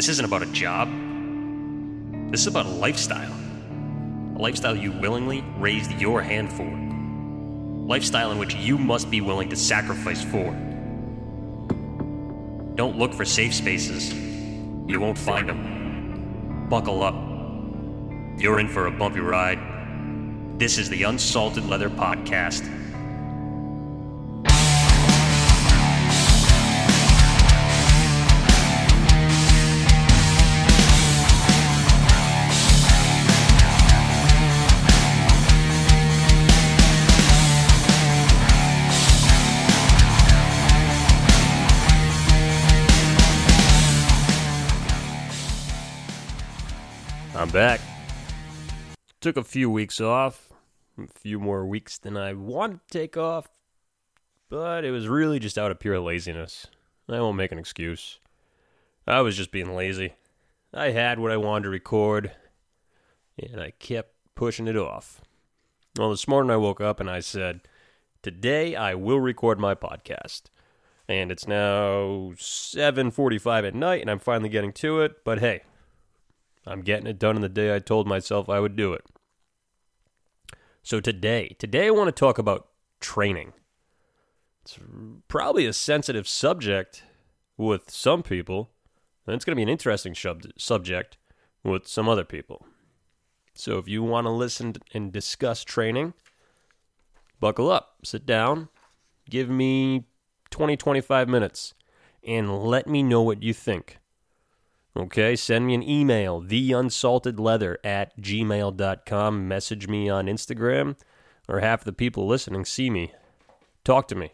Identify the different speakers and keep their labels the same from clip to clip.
Speaker 1: This isn't about a job. This is about a lifestyle. A lifestyle you willingly raised your hand for. Lifestyle in which you must be willing to sacrifice for. Don't look for safe spaces. You won't find them. Buckle up. You're in for a bumpy ride. This is the Unsalted Leather Podcast. I'm back. Took a few weeks off, a few more weeks than I wanted to take off, but it was really just out of pure laziness. I won't make an excuse. I was just being lazy. I had what I wanted to record, and I kept pushing it off. Well, this morning I woke up and I said, "Today I will record my podcast." And it's now 7:45 at night and I'm finally getting to it, but hey, I'm getting it done in the day I told myself I would do it. So today, today I want to talk about training. It's probably a sensitive subject with some people, and it's going to be an interesting shub- subject with some other people. So if you want to listen and discuss training, buckle up, sit down, give me 20 25 minutes and let me know what you think. Okay, send me an email, theunsaltedleather at gmail.com. Message me on Instagram, or half the people listening see me. Talk to me.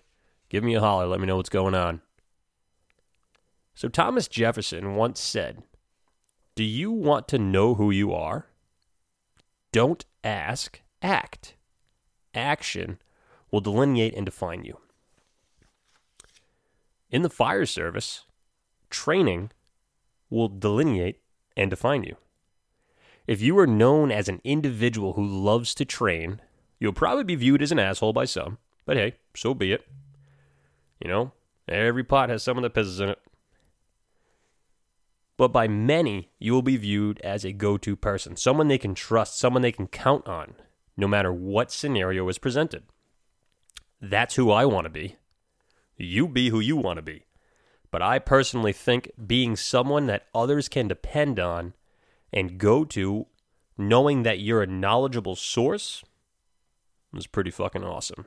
Speaker 1: Give me a holler. Let me know what's going on. So, Thomas Jefferson once said, Do you want to know who you are? Don't ask, act. Action will delineate and define you. In the fire service, training will delineate and define you. If you are known as an individual who loves to train, you'll probably be viewed as an asshole by some, but hey, so be it. You know, every pot has someone that pisses in it. But by many, you will be viewed as a go to person, someone they can trust, someone they can count on, no matter what scenario is presented. That's who I want to be. You be who you want to be. But I personally think being someone that others can depend on and go to, knowing that you're a knowledgeable source, is pretty fucking awesome.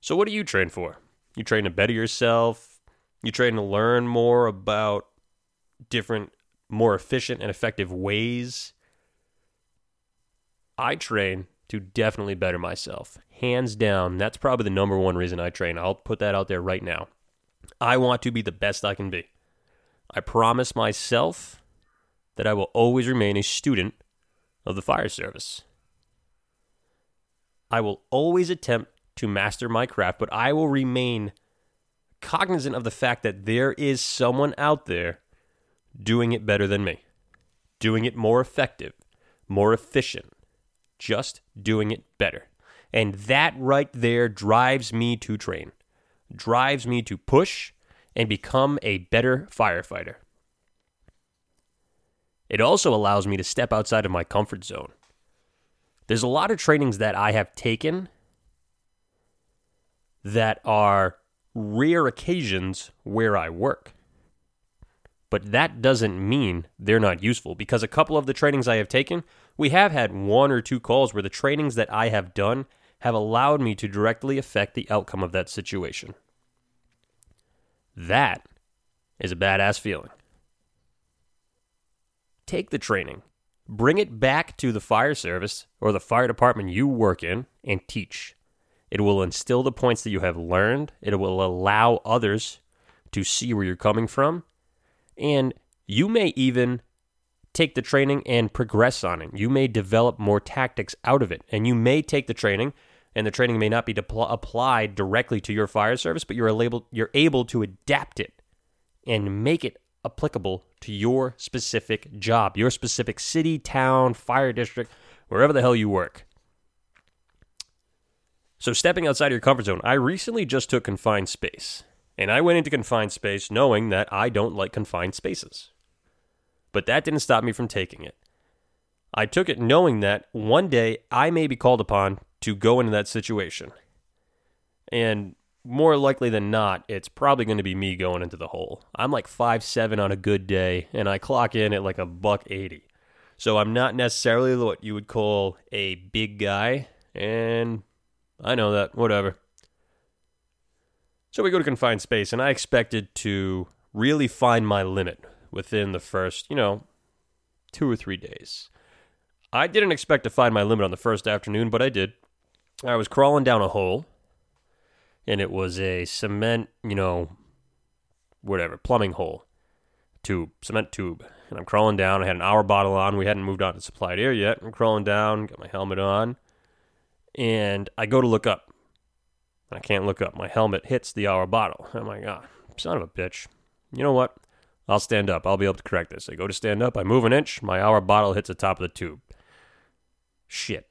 Speaker 1: So, what do you train for? You train to better yourself? You train to learn more about different, more efficient and effective ways? I train to definitely better myself. Hands down, that's probably the number one reason I train. I'll put that out there right now. I want to be the best I can be. I promise myself that I will always remain a student of the fire service. I will always attempt to master my craft, but I will remain cognizant of the fact that there is someone out there doing it better than me, doing it more effective, more efficient, just doing it better. And that right there drives me to train, drives me to push and become a better firefighter. It also allows me to step outside of my comfort zone. There's a lot of trainings that I have taken that are rare occasions where I work. But that doesn't mean they're not useful because a couple of the trainings I have taken, we have had one or two calls where the trainings that I have done have allowed me to directly affect the outcome of that situation. That is a badass feeling. Take the training, bring it back to the fire service or the fire department you work in, and teach. It will instill the points that you have learned, it will allow others to see where you're coming from, and you may even take the training and progress on it. You may develop more tactics out of it, and you may take the training and the training may not be depl- applied directly to your fire service, but you're able you're able to adapt it and make it applicable to your specific job, your specific city, town, fire district, wherever the hell you work. So stepping outside of your comfort zone, I recently just took confined space. And I went into confined space knowing that I don't like confined spaces. But that didn't stop me from taking it. I took it knowing that one day I may be called upon to go into that situation. And more likely than not, it's probably going to be me going into the hole. I'm like five seven on a good day, and I clock in at like a buck 80. So I'm not necessarily what you would call a big guy, and I know that, whatever. So we go to confined space, and I expected to really find my limit within the first, you know, two or three days. I didn't expect to find my limit on the first afternoon, but I did. I was crawling down a hole, and it was a cement, you know, whatever, plumbing hole, tube, cement tube. And I'm crawling down. I had an air bottle on. We hadn't moved on to supplied air yet. I'm crawling down, got my helmet on, and I go to look up. I can't look up. My helmet hits the air bottle. I'm like, ah, son of a bitch. You know what? I'll stand up. I'll be able to correct this. I go to stand up. I move an inch. My air bottle hits the top of the tube. Shit.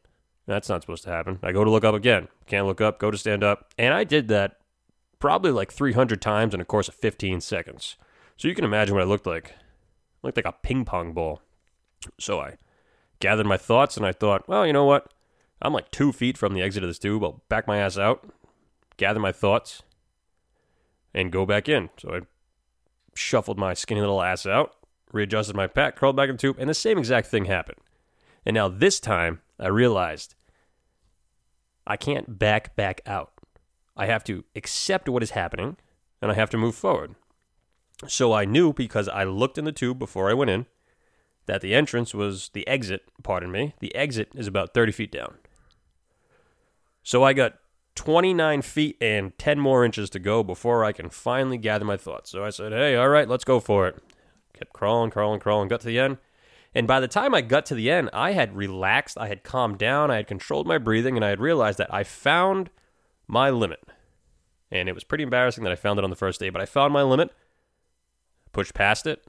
Speaker 1: That's not supposed to happen. I go to look up again. Can't look up. Go to stand up. And I did that probably like 300 times in a course of 15 seconds. So you can imagine what I looked like. I looked like a ping pong ball. So I gathered my thoughts and I thought, well, you know what? I'm like two feet from the exit of this tube. I'll back my ass out, gather my thoughts, and go back in. So I shuffled my skinny little ass out, readjusted my pack, crawled back in the tube, and the same exact thing happened. And now this time, I realized I can't back back out. I have to accept what is happening, and I have to move forward. So I knew because I looked in the tube before I went in that the entrance was the exit, pardon me, the exit is about 30 feet down. So I got 29 feet and 10 more inches to go before I can finally gather my thoughts. So I said, hey, all right, let's go for it. Kept crawling, crawling, crawling, got to the end. And by the time I got to the end, I had relaxed, I had calmed down, I had controlled my breathing, and I had realized that I found my limit. And it was pretty embarrassing that I found it on the first day, but I found my limit, pushed past it,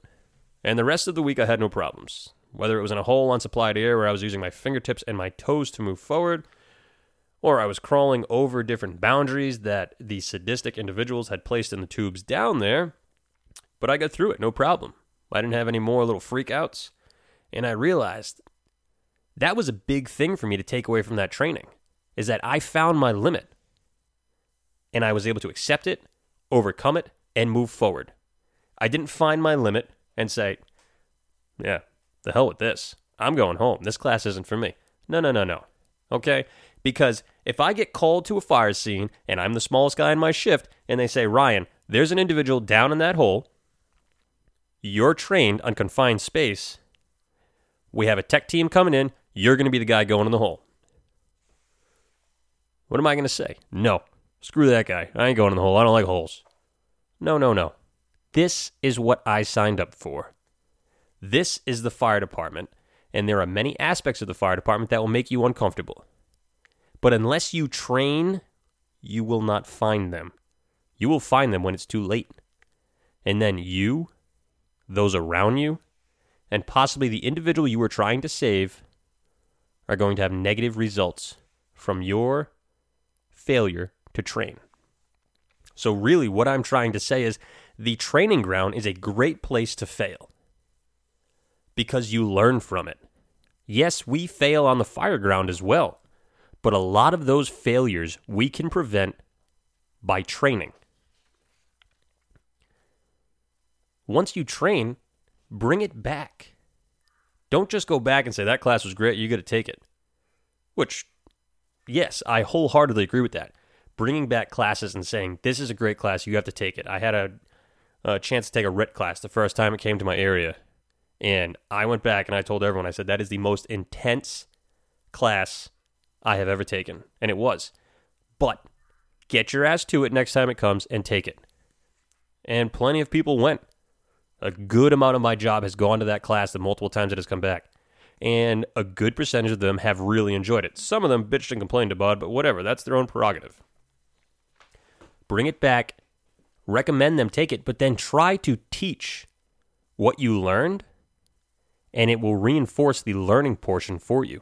Speaker 1: and the rest of the week I had no problems. Whether it was in a hole on supplied air where I was using my fingertips and my toes to move forward, or I was crawling over different boundaries that the sadistic individuals had placed in the tubes down there. But I got through it, no problem. I didn't have any more little freakouts. And I realized that was a big thing for me to take away from that training is that I found my limit and I was able to accept it, overcome it, and move forward. I didn't find my limit and say, yeah, the hell with this. I'm going home. This class isn't for me. No, no, no, no. Okay? Because if I get called to a fire scene and I'm the smallest guy in my shift and they say, Ryan, there's an individual down in that hole, you're trained on confined space. We have a tech team coming in. You're going to be the guy going in the hole. What am I going to say? No. Screw that guy. I ain't going in the hole. I don't like holes. No, no, no. This is what I signed up for. This is the fire department, and there are many aspects of the fire department that will make you uncomfortable. But unless you train, you will not find them. You will find them when it's too late. And then you, those around you, and possibly the individual you were trying to save are going to have negative results from your failure to train. So, really, what I'm trying to say is the training ground is a great place to fail because you learn from it. Yes, we fail on the fire ground as well. But a lot of those failures we can prevent by training. Once you train, bring it back. Don't just go back and say, that class was great, you got to take it. Which, yes, I wholeheartedly agree with that. Bringing back classes and saying, this is a great class, you have to take it. I had a, a chance to take a RIT class the first time it came to my area. And I went back and I told everyone, I said, that is the most intense class I have ever taken. And it was. But get your ass to it next time it comes and take it. And plenty of people went. A good amount of my job has gone to that class the multiple times it has come back. And a good percentage of them have really enjoyed it. Some of them bitched and complained about it, but whatever, that's their own prerogative. Bring it back, recommend them take it, but then try to teach what you learned, and it will reinforce the learning portion for you.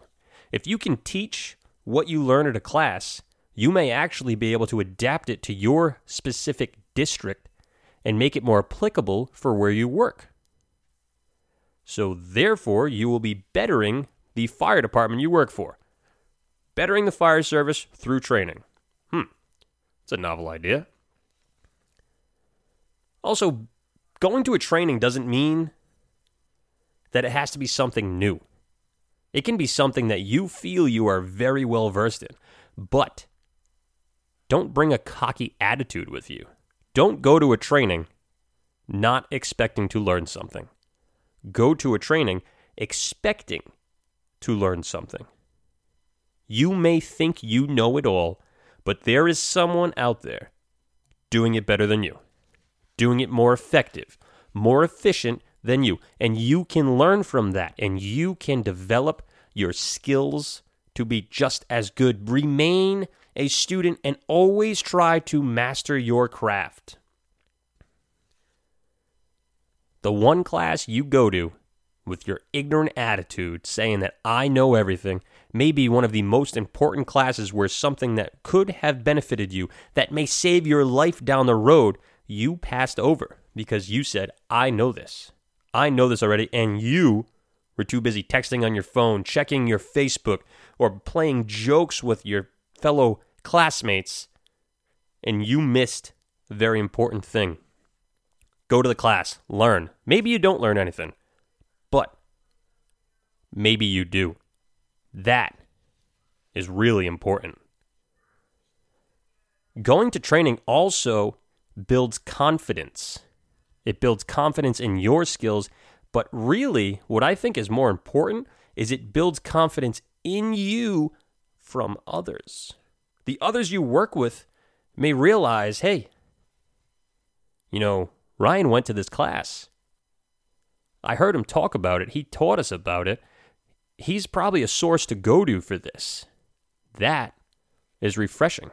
Speaker 1: If you can teach what you learn at a class, you may actually be able to adapt it to your specific district and make it more applicable for where you work. So, therefore, you will be bettering the fire department you work for. Bettering the fire service through training. Hmm, it's a novel idea. Also, going to a training doesn't mean that it has to be something new. It can be something that you feel you are very well versed in, but don't bring a cocky attitude with you. Don't go to a training not expecting to learn something. Go to a training expecting to learn something. You may think you know it all, but there is someone out there doing it better than you, doing it more effective, more efficient than you. And you can learn from that and you can develop your skills to be just as good. Remain a student and always try to master your craft. The one class you go to with your ignorant attitude saying that I know everything may be one of the most important classes where something that could have benefited you, that may save your life down the road, you passed over because you said, I know this. I know this already. And you were too busy texting on your phone, checking your Facebook, or playing jokes with your fellow classmates, and you missed a very important thing. Go to the class, learn. Maybe you don't learn anything, but maybe you do. That is really important. Going to training also builds confidence. It builds confidence in your skills, but really, what I think is more important is it builds confidence in you from others. The others you work with may realize hey, you know, Ryan went to this class. I heard him talk about it. He taught us about it. He's probably a source to go to for this. That is refreshing.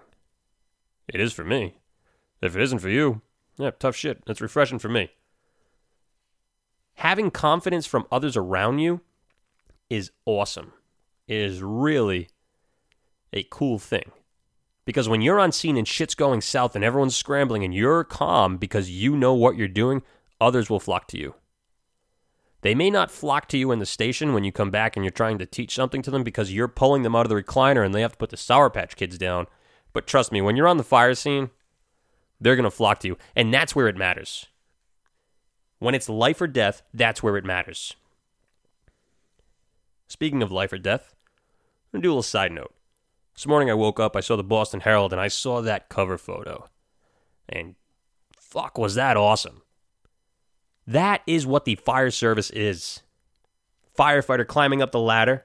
Speaker 1: It is for me. If it isn't for you, yeah, tough shit. It's refreshing for me. Having confidence from others around you is awesome. It is really a cool thing. Because when you're on scene and shit's going south and everyone's scrambling and you're calm because you know what you're doing, others will flock to you. They may not flock to you in the station when you come back and you're trying to teach something to them because you're pulling them out of the recliner and they have to put the Sour Patch Kids down. But trust me, when you're on the fire scene, they're going to flock to you. And that's where it matters. When it's life or death, that's where it matters. Speaking of life or death, I'm going to do a little side note. This morning I woke up, I saw the Boston Herald, and I saw that cover photo. And fuck, was that awesome. That is what the fire service is. Firefighter climbing up the ladder,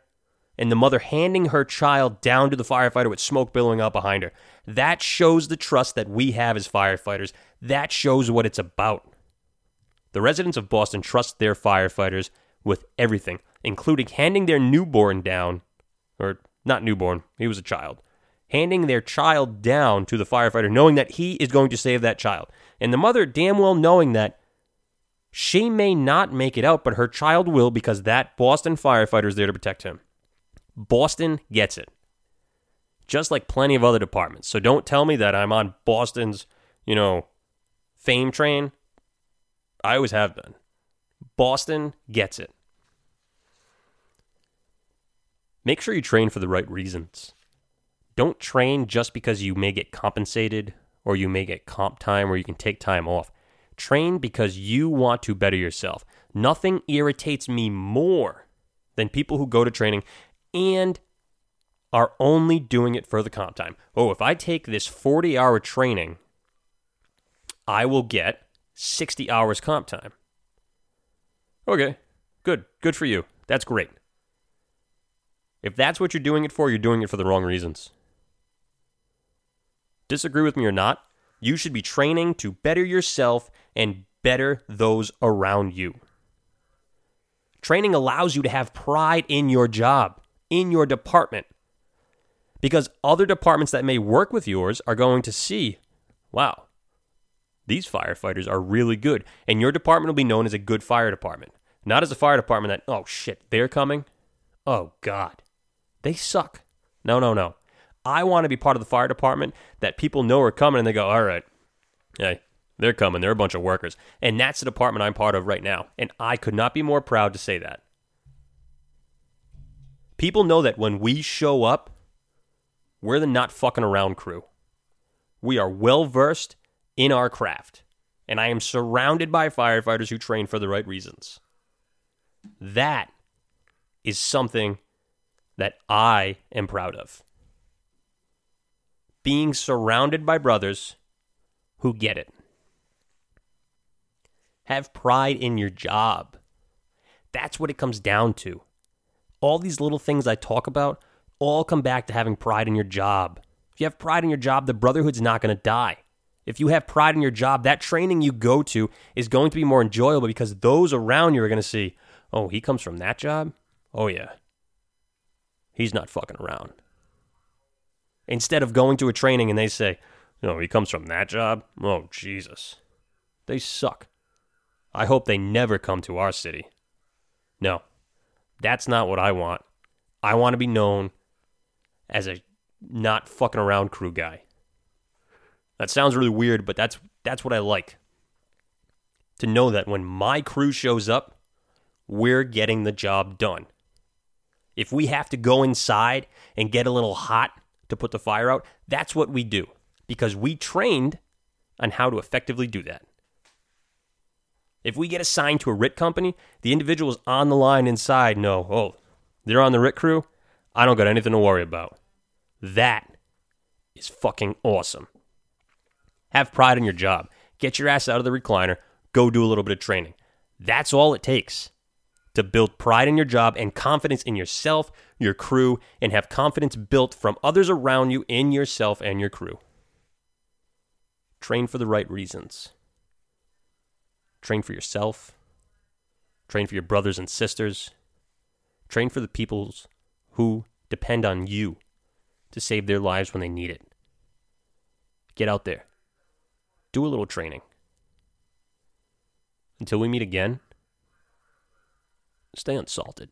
Speaker 1: and the mother handing her child down to the firefighter with smoke billowing out behind her. That shows the trust that we have as firefighters. That shows what it's about. The residents of Boston trust their firefighters with everything, including handing their newborn down, or not newborn, he was a child, handing their child down to the firefighter, knowing that he is going to save that child. And the mother, damn well knowing that she may not make it out, but her child will because that Boston firefighter is there to protect him. Boston gets it. Just like plenty of other departments. So don't tell me that I'm on Boston's, you know, fame train. I always have been. Boston gets it. Make sure you train for the right reasons. Don't train just because you may get compensated or you may get comp time or you can take time off. Train because you want to better yourself. Nothing irritates me more than people who go to training and are only doing it for the comp time. Oh, if I take this 40 hour training, I will get 60 hours comp time. Okay, good. Good for you. That's great. If that's what you're doing it for, you're doing it for the wrong reasons. Disagree with me or not, you should be training to better yourself and better those around you. Training allows you to have pride in your job, in your department, because other departments that may work with yours are going to see, wow, these firefighters are really good. And your department will be known as a good fire department, not as a fire department that, oh shit, they're coming. Oh God, they suck. No, no, no. I want to be part of the fire department that people know are coming and they go, all right, hey, They're coming. They're a bunch of workers. And that's the department I'm part of right now. And I could not be more proud to say that. People know that when we show up, we're the not fucking around crew. We are well versed in our craft. And I am surrounded by firefighters who train for the right reasons. That is something that I am proud of. Being surrounded by brothers who get it. Have pride in your job. That's what it comes down to. All these little things I talk about all come back to having pride in your job. If you have pride in your job, the brotherhood's not going to die. If you have pride in your job, that training you go to is going to be more enjoyable because those around you are going to see, oh, he comes from that job? Oh, yeah. He's not fucking around. Instead of going to a training and they say, no, he comes from that job? Oh, Jesus. They suck. I hope they never come to our city. No, that's not what I want. I want to be known as a not fucking around crew guy. That sounds really weird, but that's that's what I like. To know that when my crew shows up, we're getting the job done. If we have to go inside and get a little hot to put the fire out, that's what we do because we trained on how to effectively do that. If we get assigned to a RIT company, the individuals on the line inside know, oh, they're on the RIT crew. I don't got anything to worry about. That is fucking awesome. Have pride in your job. Get your ass out of the recliner. Go do a little bit of training. That's all it takes to build pride in your job and confidence in yourself, your crew, and have confidence built from others around you in yourself and your crew. Train for the right reasons. Train for yourself. Train for your brothers and sisters. Train for the peoples who depend on you to save their lives when they need it. Get out there. Do a little training. Until we meet again, stay unsalted.